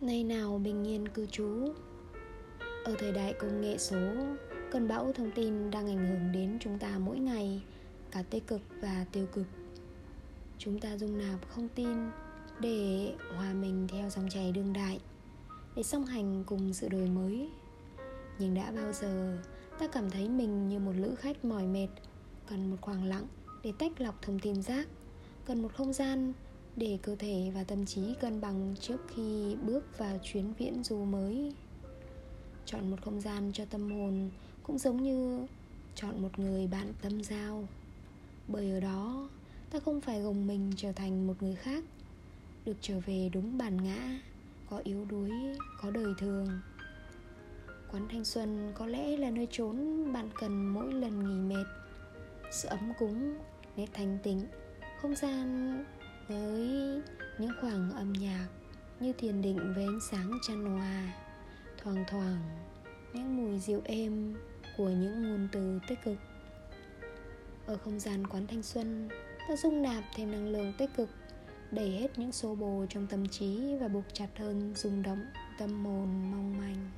Ngày nào bình yên cư trú. Ở thời đại công nghệ số, Cơn bão thông tin đang ảnh hưởng đến chúng ta mỗi ngày, Cả tích cực và tiêu cực. Chúng ta dung nạp không tin Để hòa mình theo dòng chảy đương đại, Để song hành cùng sự đổi mới. Nhưng đã bao giờ ta cảm thấy mình như một lữ khách mỏi mệt, Cần một khoảng lặng để tách lọc thông tin rác, Cần một không gian để cơ thể và tâm trí cân bằng trước khi bước vào chuyến viễn du mới. Chọn một không gian cho tâm hồn cũng giống như chọn một người bạn tâm giao. Bởi ở đó, ta không phải gồng mình trở thành một người khác, được trở về đúng bản ngã, có yếu đuối, có đời thường. Quán thanh xuân có lẽ là nơi trốn bạn cần mỗi lần nghỉ mệt, sự ấm cúng, nét thanh tịnh, không gian với những khoảng âm nhạc như thiền định với ánh sáng chan hòa, thoang thoảng những mùi dịu êm của những ngôn từ tích cực. Ở không gian quán thanh xuân, ta dung nạp thêm năng lượng tích cực, đẩy hết những xô bồ trong tâm trí và buộc chặt hơn rung động tâm hồn mong manh.